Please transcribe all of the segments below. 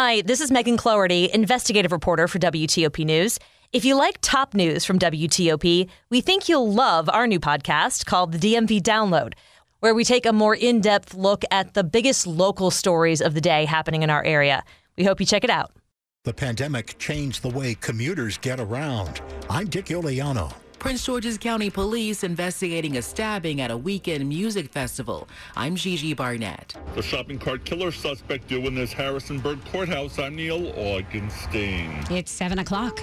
Hi, this is Megan Cloherty, investigative reporter for WTOP News. If you like top news from WTOP, we think you'll love our new podcast called the DMV Download, where we take a more in depth look at the biggest local stories of the day happening in our area. We hope you check it out. The pandemic changed the way commuters get around. I'm Dick Uliano. Prince George's County Police investigating a stabbing at a weekend music festival. I'm Gigi Barnett. The shopping cart killer suspect due in this Harrisonburg courthouse. I'm Neil Augenstein. It's 7 o'clock.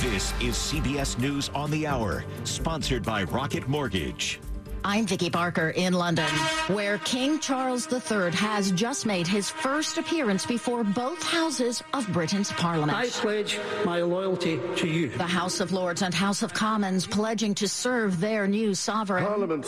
This is CBS News on the Hour, sponsored by Rocket Mortgage. I'm Vicki Barker in London, where King Charles III has just made his first appearance before both houses of Britain's Parliament. I pledge my loyalty to you. The House of Lords and House of Commons pledging to serve their new sovereign. Parliament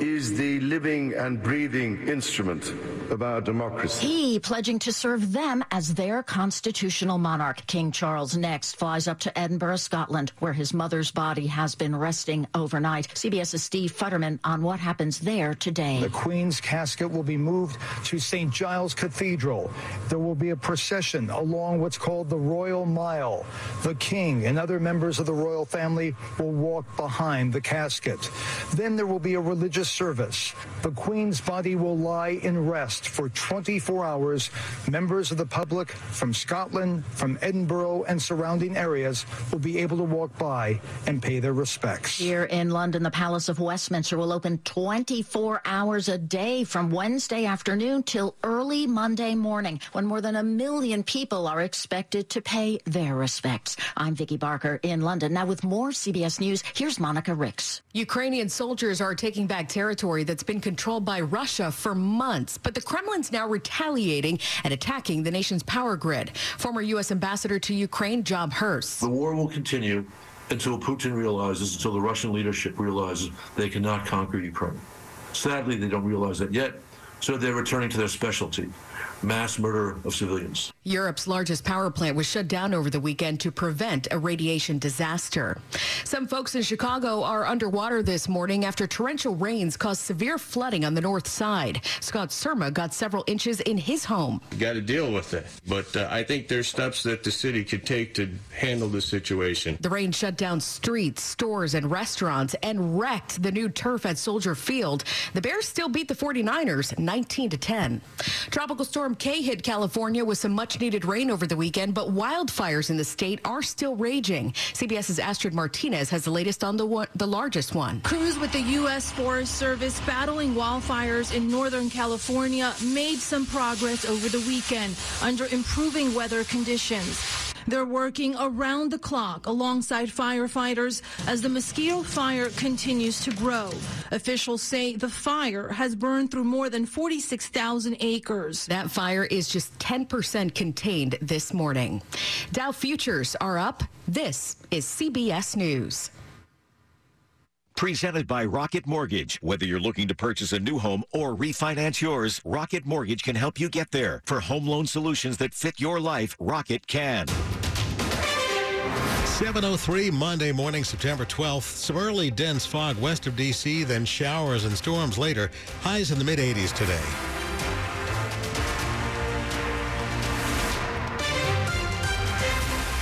is the living and breathing instrument of our democracy. He pledging to serve them as their constitutional monarch. King Charles next flies up to Edinburgh, Scotland, where his mother's body has been resting overnight. CBS's Steve Futterman on what happens there today. The Queen's casket will be moved to St. Giles Cathedral. There will be a procession along what's called the Royal Mile. The King and other members of the royal family will walk behind the casket. Then there will be a religious service. The Queen's body will lie in rest for 24 hours. Members of the public from Scotland, from Edinburgh, and surrounding areas will be able to walk by and pay their respects. Here in London, the Palace of Westminster will open 24 hours a day from Wednesday afternoon till early Monday morning when more than a million people are expected to pay their respects. I'm Vicki Barker in London. Now with more CBS News, here's Monica Ricks. Ukrainian soldiers are taking back territory that's been controlled by Russia for months, but the Kremlin's now retaliating and attacking the nation's power grid. Former U.S. Ambassador to Ukraine, John Herbst. The war will continue until Putin realizes, until the Russian leadership realizes they cannot conquer Ukraine. Sadly, they don't realize that yet, so they're returning to their specialty mass murder of civilians. Europe's largest power plant was shut down over the weekend to prevent a radiation disaster. Some folks in Chicago are underwater this morning after torrential rains caused severe flooding on the north side. Scott Surma got several inches in his home. You Got to deal with it, but uh, I think there's steps that the city could take to handle the situation. The rain shut down streets, stores, and restaurants and wrecked the new turf at Soldier Field. The Bears still beat the 49ers 19 to 10. Tropical storm Storm Kay hit California with some much needed rain over the weekend, but wildfires in the state are still raging. CBS's Astrid Martinez has the latest on the one, the largest one. Crews with the U.S. Forest Service battling wildfires in Northern California made some progress over the weekend under improving weather conditions. They're working around the clock alongside firefighters as the mosquito fire continues to grow. Officials say the fire has burned through more than 46,000 acres. That fire is just 10% contained this morning. Dow futures are up. This is CBS News. Presented by Rocket Mortgage. Whether you're looking to purchase a new home or refinance yours, Rocket Mortgage can help you get there. For home loan solutions that fit your life, Rocket can. 703 Monday morning, September 12th. Some early dense fog west of D.C., then showers and storms later. Highs in the mid 80s today.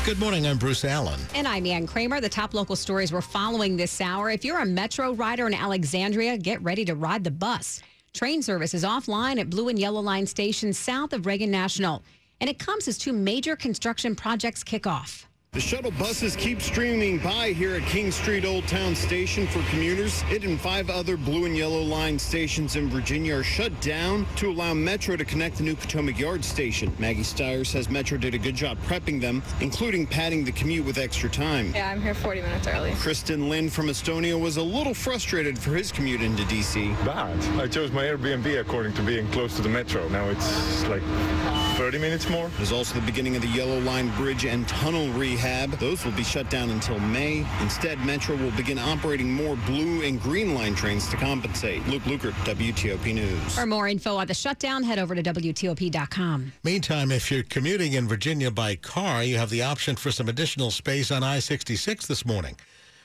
Good morning. I'm Bruce Allen. And I'm Ann Kramer. The top local stories we're following this hour. If you're a Metro rider in Alexandria, get ready to ride the bus. Train service is offline at Blue and Yellow Line stations south of Reagan National. And it comes as two major construction projects kick off. The shuttle buses keep streaming by here at King Street Old Town Station for commuters. It and five other blue and yellow line stations in Virginia are shut down to allow Metro to connect the new Potomac Yard station. Maggie Steyer says Metro did a good job prepping them, including padding the commute with extra time. Yeah, I'm here 40 minutes early. Kristen Lynn from Estonia was a little frustrated for his commute into D.C. Bad. I chose my Airbnb according to being close to the Metro. Now it's like 30 minutes more. There's also the beginning of the Yellow Line Bridge and Tunnel rehab those will be shut down until May. Instead, Metro will begin operating more blue and green line trains to compensate. Luke Lukert, WTOP News. For more info on the shutdown, head over to WTOP.com. Meantime, if you're commuting in Virginia by car, you have the option for some additional space on I-66 this morning.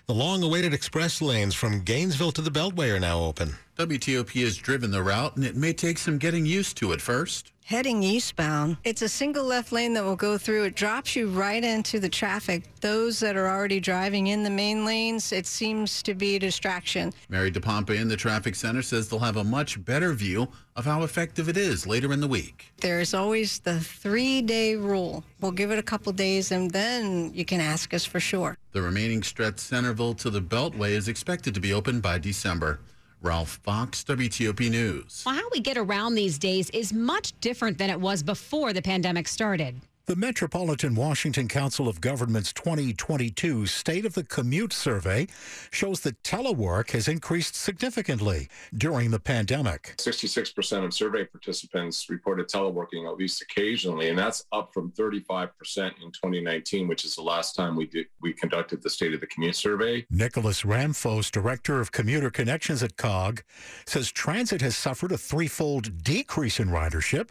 The long-awaited express lanes from Gainesville to the Beltway are now open. WTOP has driven the route, and it may take some getting used to at first. Heading eastbound, it's a single left lane that will go through. It drops you right into the traffic. Those that are already driving in the main lanes, it seems to be a distraction. Mary DePompa in the traffic center says they'll have a much better view of how effective it is later in the week. There's always the three day rule. We'll give it a couple days and then you can ask us for sure. The remaining stretch Centreville to the Beltway is expected to be open by December. Ralph Fox, WTOP News. Well, how we get around these days is much different than it was before the pandemic started. The Metropolitan Washington Council of Governments 2022 State of the Commute Survey shows that telework has increased significantly during the pandemic. 66% of survey participants reported teleworking at least occasionally, and that's up from 35% in 2019, which is the last time we did we conducted the State of the Commute Survey. Nicholas Ramfos, Director of Commuter Connections at COG, says transit has suffered a threefold decrease in ridership.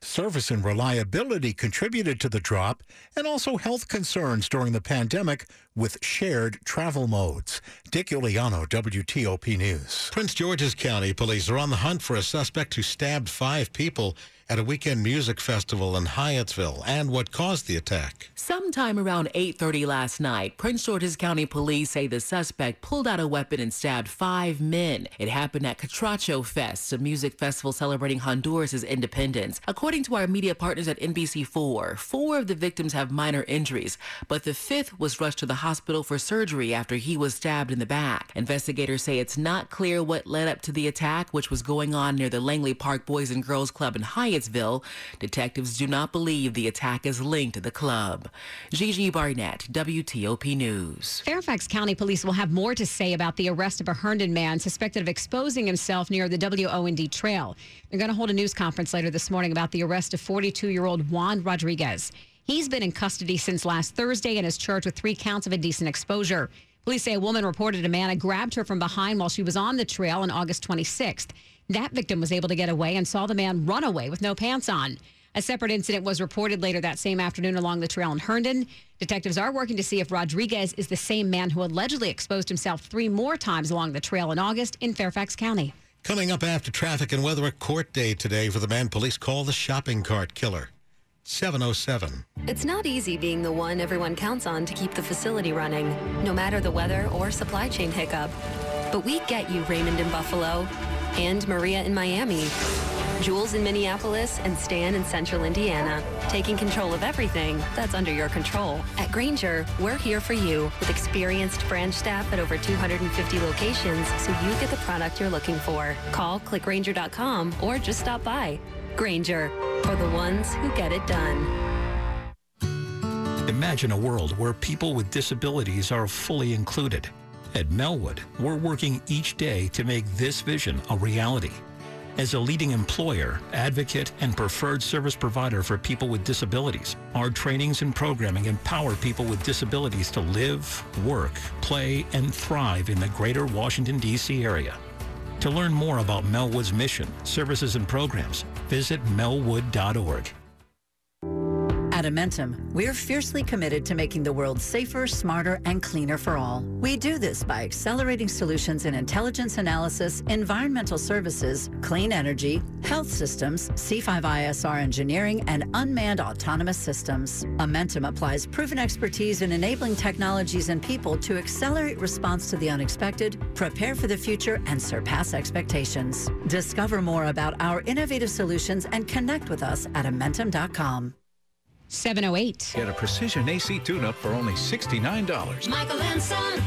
Service and reliability contributed to the drop, and also health concerns during the pandemic with shared travel modes. Dick Uliano, WTOP News. Prince George's County police are on the hunt for a suspect who stabbed five people at a weekend music festival in Hyattsville and what caused the attack. Sometime around 8:30 last night, Prince George's County police say the suspect pulled out a weapon and stabbed five men. It happened at Catracho Fest, a music festival celebrating Honduras' independence. According to our media partners at NBC4, four of the victims have minor injuries, but the fifth was rushed to the hospital for surgery after he was stabbed in the back. Investigators say it's not clear what led up to the attack, which was going on near the Langley Park Boys and Girls Club in Hyattsville. Detectives do not believe the attack is linked to the club. Gigi Barnett, WTOP News. Fairfax County Police will have more to say about the arrest of a Herndon man suspected of exposing himself near the W&OD Trail. They're going to hold a news conference later this morning about the arrest of 42 year old Juan Rodriguez. He's been in custody since last Thursday and is charged with three counts of indecent exposure. Police say a woman reported a man had grabbed her from behind while she was on the trail on August 26th. That victim was able to get away and saw the man run away with no pants on. A separate incident was reported later that same afternoon along the trail in Herndon. Detectives are working to see if Rodriguez is the same man who allegedly exposed himself three more times along the trail in August in Fairfax County. Coming up after traffic and weather, a court day today for the man police call the shopping cart killer. 707. It's not easy being the one everyone counts on to keep the facility running, no matter the weather or supply chain hiccup. But we get you, Raymond in Buffalo, and Maria in Miami, Jules in Minneapolis, and Stan in Central Indiana, taking control of everything that's under your control. At Grainger, we're here for you with experienced branch staff at over 250 locations so you get the product you're looking for. Call clickgranger.com or just stop by. Grainger, for the ones who get it done. Imagine a world where people with disabilities are fully included. At Melwood, we're working each day to make this vision a reality. As a leading employer, advocate, and preferred service provider for people with disabilities, our trainings and programming empower people with disabilities to live, work, play, and thrive in the greater Washington, D.C. area. To learn more about Melwood's mission, services, and programs, visit melwood.org. We're fiercely committed to making the world safer, smarter, and cleaner for all. We do this by accelerating solutions in intelligence analysis, environmental services, clean energy, health systems, C5ISR engineering, and unmanned autonomous systems. Amentum applies proven expertise in enabling technologies and people to accelerate response to the unexpected, prepare for the future, and surpass expectations. Discover more about our innovative solutions and connect with us at Amentum.com. 708. Get a precision AC tune-up for only $69. Michael and Son.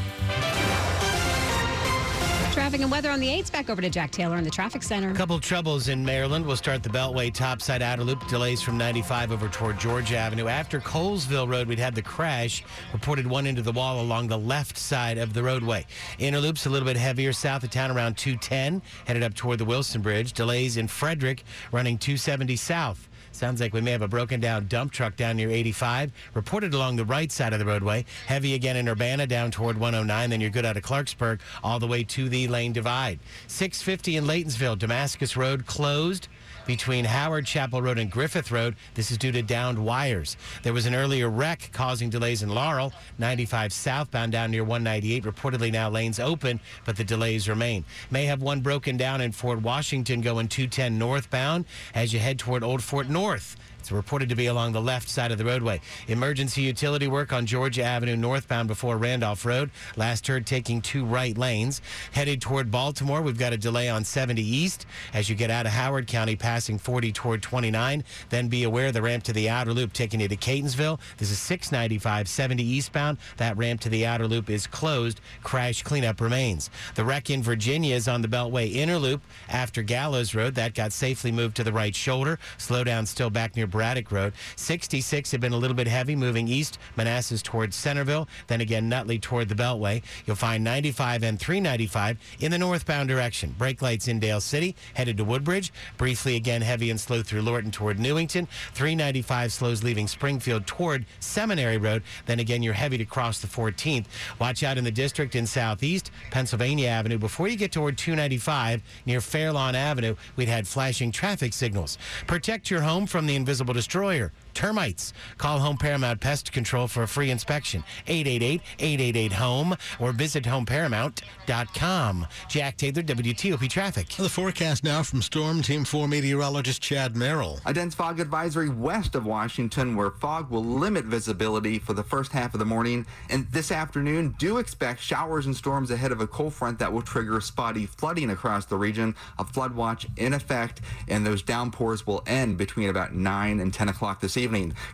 Traffic and weather on the 8s. Back over to Jack Taylor in the traffic center. A couple troubles in Maryland. We'll start the Beltway topside outer loop. Delays from 95 over toward Georgia Avenue. After Colesville Road, we'd had the crash. Reported one into the wall along the left side of the roadway. Inner loops a little bit heavier south of town around 210. Headed up toward the Wilson Bridge. Delays in Frederick running 270 south. Sounds like we may have a broken down dump truck down near 85. Reported along the right side of the roadway. Heavy again in Urbana down toward 109. Then you're good out of Clarksburg all the way to the lane divide. 650 in Laytonsville. Damascus Road closed. Between Howard Chapel Road and Griffith Road. This is due to downed wires. There was an earlier wreck causing delays in Laurel, 95 southbound down near 198. Reportedly now lanes open, but the delays remain. May have one broken down in Fort Washington going 210 northbound as you head toward Old Fort North. It's reported to be along the left side of the roadway. Emergency utility work on Georgia Avenue northbound before Randolph Road. Last heard taking two right lanes. Headed toward Baltimore, we've got a delay on 70 East as you get out of Howard County, passing 40 toward 29. Then be aware the ramp to the outer loop taking you to Catonsville. This is 695 70 eastbound. That ramp to the outer loop is closed. Crash cleanup remains. The wreck in Virginia is on the Beltway inner loop after Gallows Road. That got safely moved to the right shoulder. Slowdown still back near Braddock Road. 66 had been a little bit heavy moving east, Manassas towards Centreville, then again Nutley toward the Beltway. You'll find 95 and 395 in the northbound direction. Brake lights in Dale City, headed to Woodbridge. Briefly again heavy and slow through Lorton toward Newington. 395 slows leaving Springfield toward Seminary Road. Then again you're heavy to cross the 14th. Watch out in the district in southeast, Pennsylvania Avenue. Before you get toward 295 near Fairlawn Avenue, we'd had flashing traffic signals. Protect your home from the invisible destroyer termites. Call Home Paramount Pest Control for a free inspection. 888-888-HOME or visit homeparamount.com. Jack Taylor, WTOP Traffic. The forecast now from Storm Team 4 meteorologist Chad Merrill. A dense fog advisory west of Washington where fog will limit visibility for the first half of the morning. And this afternoon, do expect showers and storms ahead of a cold front that will trigger spotty flooding across the region. A flood watch in effect, and those downpours will end between about 9 and 10 o'clock this evening.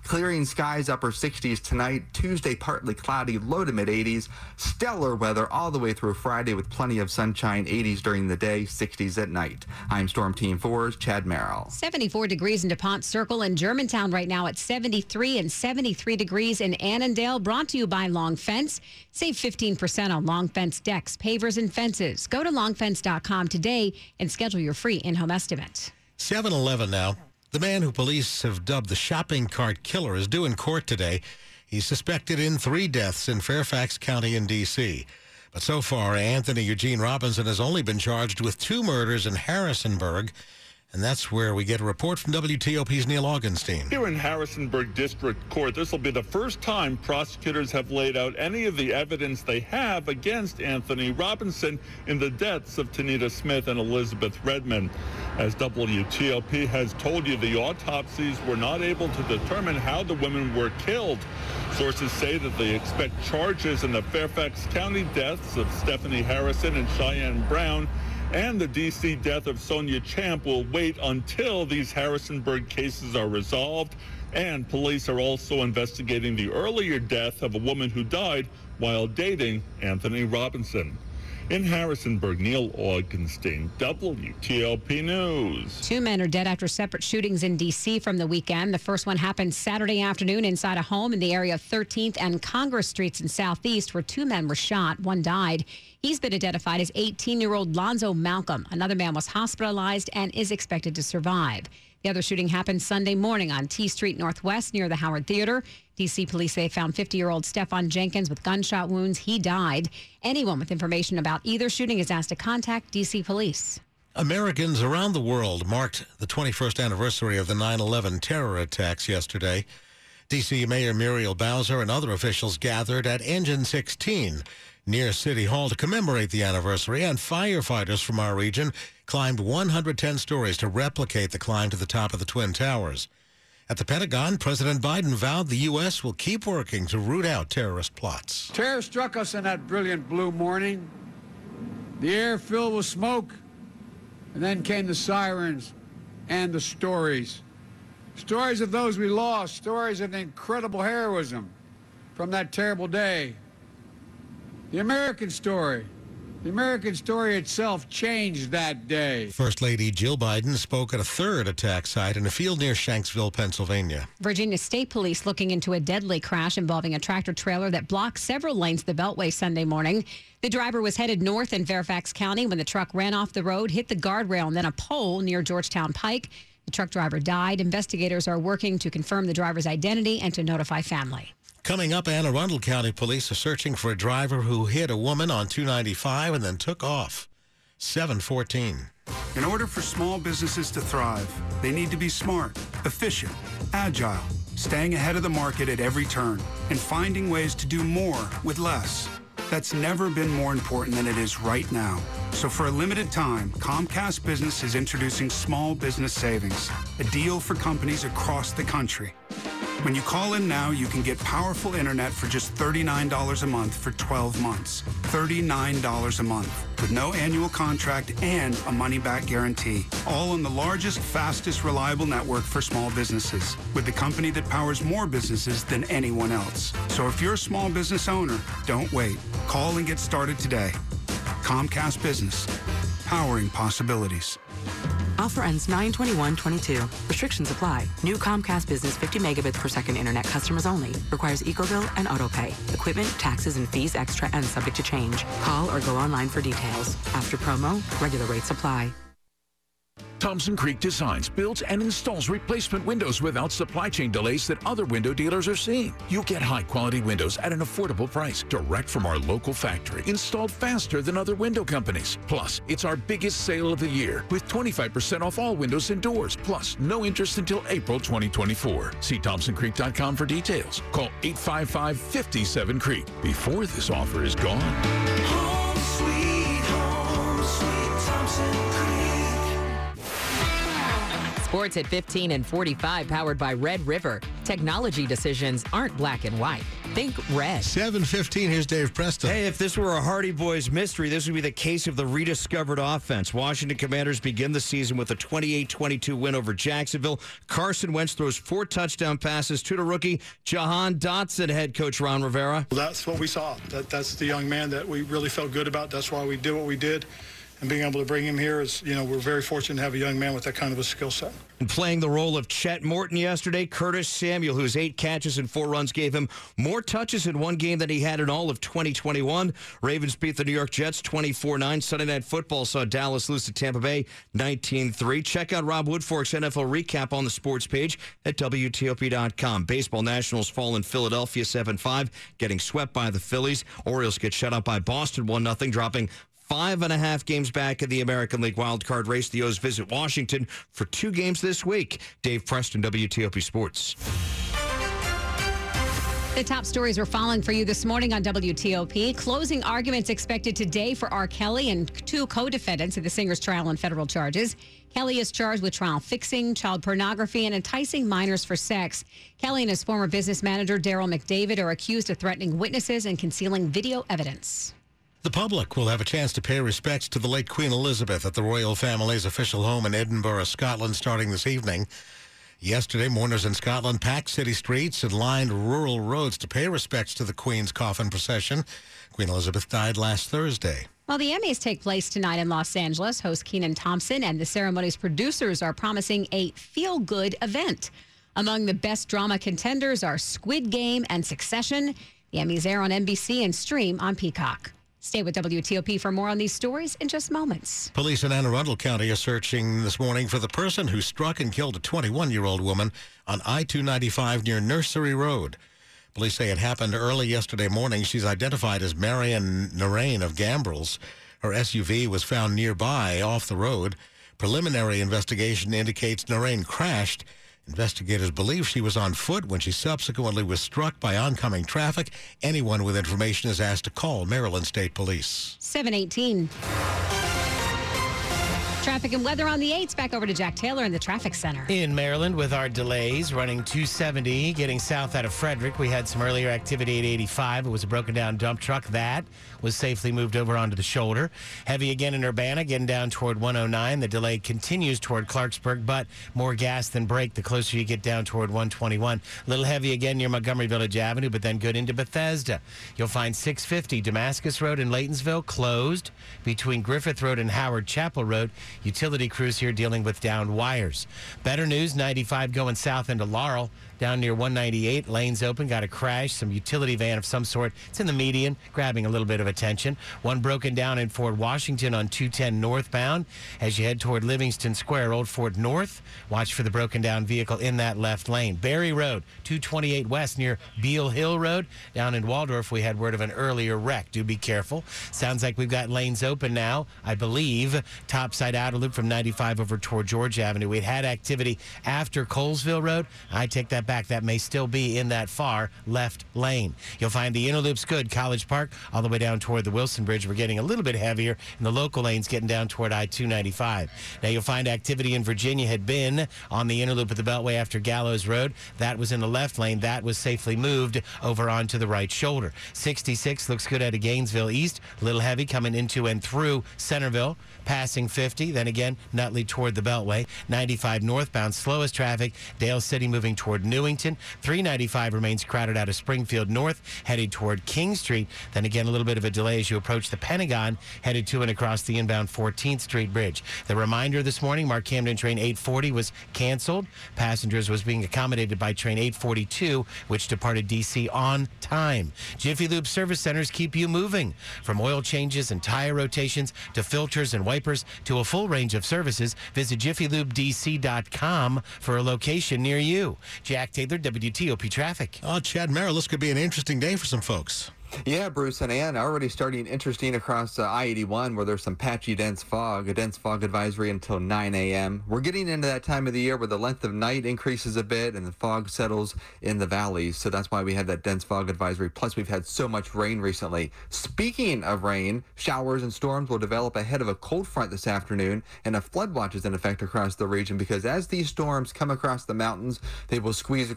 Clearing skies upper 60s tonight. Tuesday, partly cloudy, low to mid 80s. Stellar weather all the way through Friday with plenty of sunshine, 80s during the day, 60s at night. I'm Storm Team 4's Chad Merrill. 74 degrees in DuPont Circle and Germantown right now at 73 and 73 degrees in Annandale. Brought to you by Long Fence. Save 15% on Long Fence decks, pavers, and fences. Go to longfence.com today and schedule your free in home estimate. 7 Eleven now. The man who police have dubbed the shopping cart killer is due in court today. He's suspected in three deaths in Fairfax County in D.C. But so far, Anthony Eugene Robinson has only been charged with two murders in Harrisonburg. And that's where we get a report from WTOP's Neil Augenstein. Here in Harrisonburg District Court, this will be the first time prosecutors have laid out any of the evidence they have against Anthony Robinson in the deaths of Tanita Smith and Elizabeth Redmond. As WTOP has told you, the autopsies were not able to determine how the women were killed. Sources say that they expect charges in the Fairfax County deaths of Stephanie Harrison and Cheyenne Brown and the D.C. death of Sonia Champ will wait until these Harrisonburg cases are resolved. And police are also investigating the earlier death of a woman who died while dating Anthony Robinson. In Harrisonburg, Neil Augenstein, WTOP News. Two men are dead after separate shootings in D.C. from the weekend. The first one happened Saturday afternoon inside a home in the area of 13th and Congress Streets in Southeast, where two men were shot. One died. He's been identified as 18 year old Lonzo Malcolm. Another man was hospitalized and is expected to survive. The other shooting happened Sunday morning on T Street Northwest near the Howard Theater. DC police say they found 50 year old Stefan Jenkins with gunshot wounds. He died. Anyone with information about either shooting is asked to contact DC police. Americans around the world marked the 21st anniversary of the 9 11 terror attacks yesterday. D.C. Mayor Muriel Bowser and other officials gathered at Engine 16 near City Hall to commemorate the anniversary, and firefighters from our region climbed 110 stories to replicate the climb to the top of the Twin Towers. At the Pentagon, President Biden vowed the U.S. will keep working to root out terrorist plots. Terror struck us in that brilliant blue morning. The air filled with smoke, and then came the sirens and the stories. Stories of those we lost, stories of incredible heroism from that terrible day. The American story. The American story itself changed that day. First Lady Jill Biden spoke at a third attack site in a field near Shanksville, Pennsylvania. Virginia State Police looking into a deadly crash involving a tractor trailer that blocked several lanes of the Beltway Sunday morning. The driver was headed north in Fairfax County when the truck ran off the road, hit the guardrail, and then a pole near Georgetown Pike. The truck driver died. Investigators are working to confirm the driver's identity and to notify family. Coming up, Anne Arundel County police are searching for a driver who hit a woman on 295 and then took off. 714. In order for small businesses to thrive, they need to be smart, efficient, agile, staying ahead of the market at every turn, and finding ways to do more with less. That's never been more important than it is right now. So for a limited time, Comcast Business is introducing Small Business Savings, a deal for companies across the country. When you call in now, you can get powerful internet for just $39 a month for 12 months. $39 a month with no annual contract and a money back guarantee. All on the largest, fastest, reliable network for small businesses with the company that powers more businesses than anyone else. So if you're a small business owner, don't wait. Call and get started today. Comcast Business, powering possibilities. Offer ends 921-22. Restrictions apply. New Comcast Business 50 megabits per second internet customers only. Requires EcoBill and AutoPay. Equipment, taxes, and fees extra and subject to change. Call or go online for details. After promo, regular rates apply. Thompson Creek designs, builds, and installs replacement windows without supply chain delays that other window dealers are seeing. You'll get high quality windows at an affordable price, direct from our local factory, installed faster than other window companies. Plus, it's our biggest sale of the year with 25% off all windows and doors, plus no interest until April 2024. See ThompsonCreek.com for details. Call 855 57 Creek before this offer is gone. Sports at 15 and 45, powered by Red River. Technology decisions aren't black and white. Think red. 715, here's Dave Preston. Hey, if this were a Hardy Boys mystery, this would be the case of the rediscovered offense. Washington Commanders begin the season with a 28 22 win over Jacksonville. Carson Wentz throws four touchdown passes to the rookie Jahan Dotson, head coach Ron Rivera. Well, that's what we saw. That, that's the young man that we really felt good about. That's why we did what we did and being able to bring him here is, you know, we're very fortunate to have a young man with that kind of a skill set. And playing the role of Chet Morton yesterday, Curtis Samuel, whose eight catches and four runs gave him more touches in one game than he had in all of 2021. Ravens beat the New York Jets 24-9. Sunday Night Football saw Dallas lose to Tampa Bay 19-3. Check out Rob Woodfork's NFL recap on the sports page at WTOP.com. Baseball Nationals fall in Philadelphia 7-5, getting swept by the Phillies. Orioles get shut out by Boston 1-0, dropping five and a half games back in the American League wildcard race. The O's visit Washington for two games this week. Dave Preston, WTOP Sports. The top stories we're following for you this morning on WTOP. Closing arguments expected today for R. Kelly and two co defendants in the singer's trial on federal charges. Kelly is charged with trial fixing, child pornography, and enticing minors for sex. Kelly and his former business manager, Derrel McDavid, are accused of threatening witnesses and concealing video evidence. The public will have a chance to pay respects to the late Queen Elizabeth at the royal family's official home in Edinburgh, Scotland, starting this evening. Yesterday, mourners in Scotland packed city streets and lined rural roads to pay respects to the Queen's coffin procession. Queen Elizabeth died last Thursday. Well, the Emmys take place tonight in Los Angeles. Host Kenan Thompson and the ceremony's producers are promising a feel good event. Among the best drama contenders are Squid Game and Succession. The Emmys air on NBC and stream on Peacock. Stay with WTOP for more on these stories in just moments. Police in Anne Arundel County are searching this morning for the person who struck and killed a 21 year old woman on I 295 near Nursery Road. Police say it happened early yesterday morning. She's identified as Marion Narain of Gambrills. Her SUV was found nearby off the road. Preliminary investigation indicates Narain crashed Investigators believe she was on foot when she subsequently was struck by oncoming traffic. Anyone with information is asked to call Maryland State Police. 718. Traffic and weather on the 8s. Back over to Jack Taylor in the traffic center. In Maryland, with our delays, running 270, getting south out of Frederick. We had some earlier activity at 85. It was a broken down dump truck. That was safely moved over onto the shoulder. Heavy again in Urbana, getting down toward 109. The delay continues toward Clarksburg, but more gas than brake the closer you get down toward 121. A little heavy again near Montgomery Village Avenue, but then good into Bethesda. You'll find 650 Damascus Road in Laytonsville closed between Griffith Road and Howard Chapel Road. Utility crews here dealing with downed wires. Better news 95 going south into Laurel. Down near 198, lanes open, got a crash, some utility van of some sort. It's in the median, grabbing a little bit of attention. One broken down in Fort Washington on 210 northbound. As you head toward Livingston Square, Old Fort North, watch for the broken down vehicle in that left lane. Berry Road, 228 west near Bealle Hill Road. Down in Waldorf, we had word of an earlier wreck. Do be careful. Sounds like we've got lanes open now, I believe. Topside outer loop from 95 over toward George Avenue. We'd had activity after Colesville Road. I take that back. That may still be in that far left lane. You'll find the inner loops good. College Park all the way down toward the Wilson Bridge. We're getting a little bit heavier, and the local lanes getting down toward I-295. Now you'll find activity in Virginia had been on the inner loop of the Beltway after Gallows Road. That was in the left lane. That was safely moved over onto the right shoulder. 66 looks good out of Gainesville East. A little heavy coming into and through Centreville, passing 50. Then again, Nutley toward the Beltway. 95 northbound, slowest traffic. Dale City moving toward Newington. 395 remains crowded out of Springfield North, headed toward King Street. Then again, a little bit of a delay as you approach the Pentagon, headed to and across the inbound 14th Street Bridge. The reminder this morning, MARC Camden train 840 was canceled. Passengers was being accommodated by train 842, which departed DC on time. Jiffy Lube service centers keep you moving. From oil changes and tire rotations to filters and wipers to a full range of services, visit jiffylubedc.com for a location near you. Jack Taylor, WTOP Traffic. Oh, Chad Merrill, this could be an interesting day for some folks. Yeah, Bruce and Ann already starting interesting across uh, I-81 where there's some patchy dense fog, a dense fog advisory until 9 a.m. We're getting into that time of the year where the length of night increases a bit and the fog settles in the valleys. So that's why we had that dense fog advisory. Plus, we've had so much rain recently. Speaking of rain, showers and storms will develop ahead of a cold front this afternoon and a flood watch is in effect across the region because as these storms come across the mountains, they will squeeze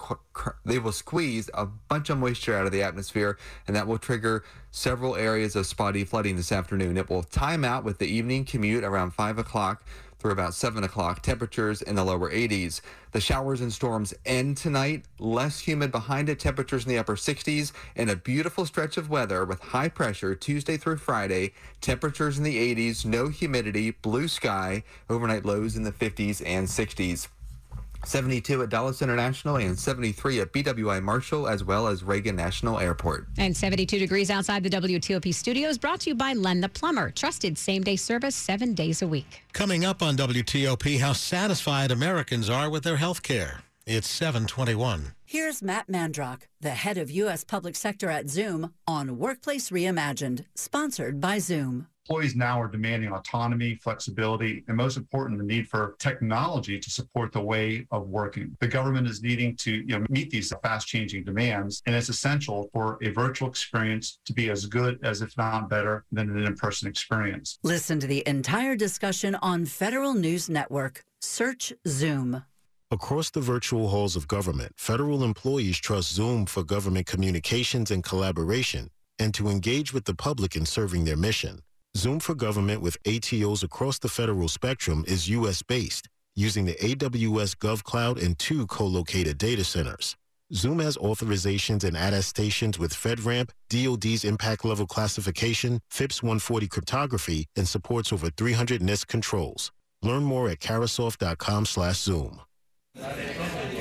they will squeeze a bunch of moisture out of the atmosphere and that will trigger several areas of spotty flooding this afternoon. It will time out with the evening commute around 5 o'clock through about 7 o'clock. Temperatures in the lower 80s. The showers and storms end tonight. Less humid behind it. Temperatures in the upper 60s. And a beautiful stretch of weather with high pressure Tuesday through Friday. Temperatures in the 80s. No humidity. Blue sky. Overnight lows in the 50s and 60s. 72 at Dulles International and 73 at BWI Marshall as well as Reagan National Airport. And 72 degrees outside the WTOP studios, brought to you by Len the Plumber. Trusted same day service seven days a week. Coming up on WTOP, how satisfied Americans are with their health care. It's 721. Here's Matt Mandrock, the head of U.S. public sector at Zoom, on Workplace Reimagined, sponsored by Zoom. Employees now are demanding autonomy, flexibility, and most important, the need for technology to support the way of working. The government is needing to you know, meet these fast changing demands, and it's essential for a virtual experience to be as good as, if not better, than an in person experience. Listen to the entire discussion on Federal News Network. Search Zoom. Across the virtual halls of government, federal employees trust Zoom for government communications and collaboration and to engage with the public in serving their mission. Zoom for Government with ATOs across the federal spectrum is U.S. based, using the AWS GovCloud and two co-located data centers. Zoom has authorizations and attestations with FedRAMP, DoD's impact level classification, FIPS 140 cryptography, and supports over 300 NIST controls. Learn more at carahsoft.com slash Zoom.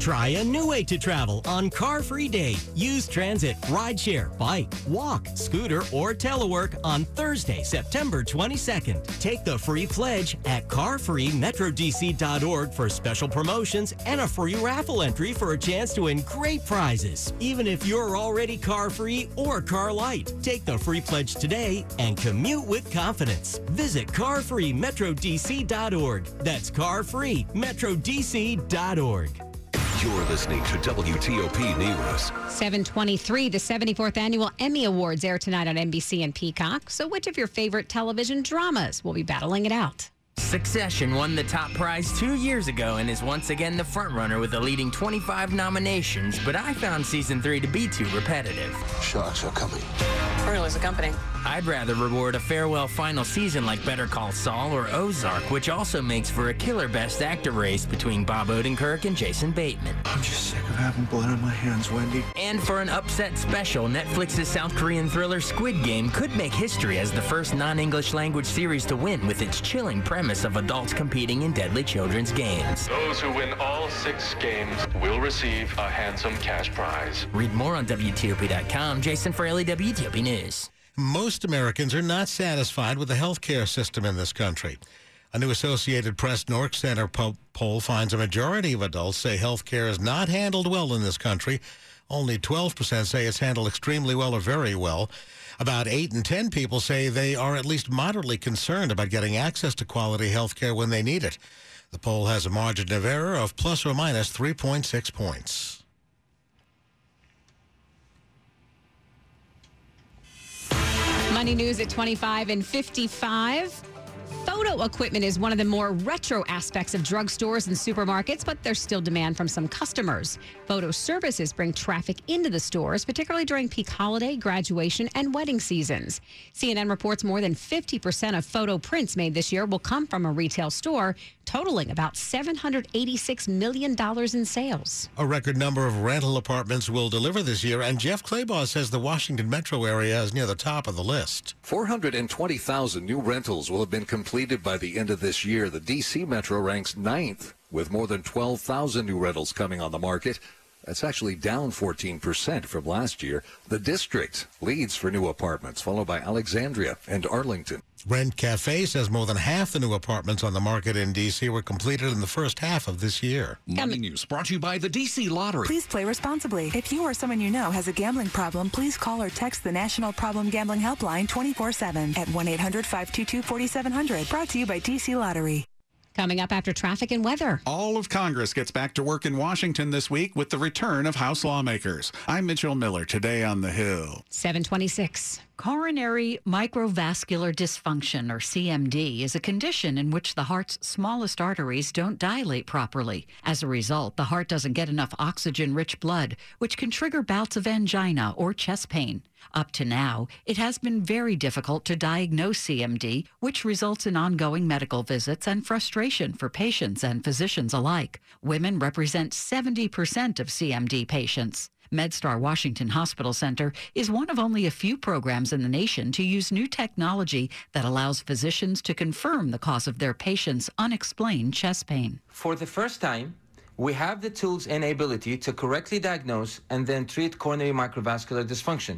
Try a new way to travel on Car Free Day. Use transit, rideshare, bike, walk, scooter, or telework on Thursday, September 22nd. Take the free pledge at carfreemetrodc.org for special promotions and a free raffle entry for a chance to win great prizes. Even if you're already car free or car light, take the free pledge today and commute with confidence. Visit carfreemetrodc.org. That's carfreemetrodc.org. You're listening to WTOP News. 723, the 74th Annual Emmy Awards air tonight on NBC and Peacock. So, which of your favorite television dramas will be battling it out? Succession won the top prize two years ago and is once again the frontrunner with a leading 25 nominations, but I found season three to be too repetitive. Sharks are coming. We're gonna lose the company. I'd rather reward a farewell final season like Better Call Saul or Ozark, which also makes for a killer best actor race between Bob Odenkirk and Jason Bateman. I'm just sick of having blood on my hands, Wendy. And for an upset special, Netflix's South Korean thriller Squid Game could make history as the first non-English language series to win with its chilling premise of adults competing in deadly children's games. Those who win all six games will receive a handsome cash prize. Read more on WTOP.com. Jason Fraley, WTOP News. Most Americans are not satisfied with the health care system in this country. A new Associated Press NORC Center po- poll finds a majority of adults say health care is not handled well in this country. Only 12% say it's handled extremely well or very well. About 8 in 10 people say they are at least moderately concerned about getting access to quality health care when they need it. The poll has a margin of error of plus or minus 3.6 points. Money News at 25 and 55. Photo equipment is one of the more retro aspects of drugstores and supermarkets, but there's still demand from some customers. Photo services bring traffic into the stores, particularly during peak holiday, graduation, and wedding seasons. CNN reports more than 50% of photo prints made this year will come from a retail store, totaling about $786 million in sales. A record number of rental apartments will deliver this year, and Jeff Clabaugh says the Washington metro area is near the top of the list. 420,000 new rentals will have been completed by the end of this year. The D.C. metro ranks ninth with more than 12,000 new rentals coming on the market. That's actually down 14% from last year. The district leads for new apartments, followed by Alexandria and Arlington. Rent Cafe says more than half the new apartments on the market in D.C. were completed in the first half of this year. Money News brought to you by the DC Lottery. Please play responsibly. If you or someone you know has a gambling problem, please call or text the National Problem Gambling Helpline 24 7 at 1 800 522 4700. Brought to you by DC Lottery. Coming up after traffic and weather. All of Congress gets back to work in Washington this week with the return of House lawmakers. I'm Mitchell Miller, today on The Hill. 726. Coronary microvascular dysfunction, or CMD, is a condition in which the heart's smallest arteries don't dilate properly. As a result, the heart doesn't get enough oxygen rich blood, which can trigger bouts of angina or chest pain. Up to now, it has been very difficult to diagnose CMD, which results in ongoing medical visits and frustration for patients and physicians alike. Women represent 70% of CMD patients. MedStar Washington Hospital Center is one of only a few programs in the nation to use new technology that allows physicians to confirm the cause of their patients' unexplained chest pain. For the first time, we have the tools and ability to correctly diagnose and then treat coronary microvascular dysfunction.